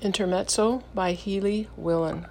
Intermezzo by Healy Willan.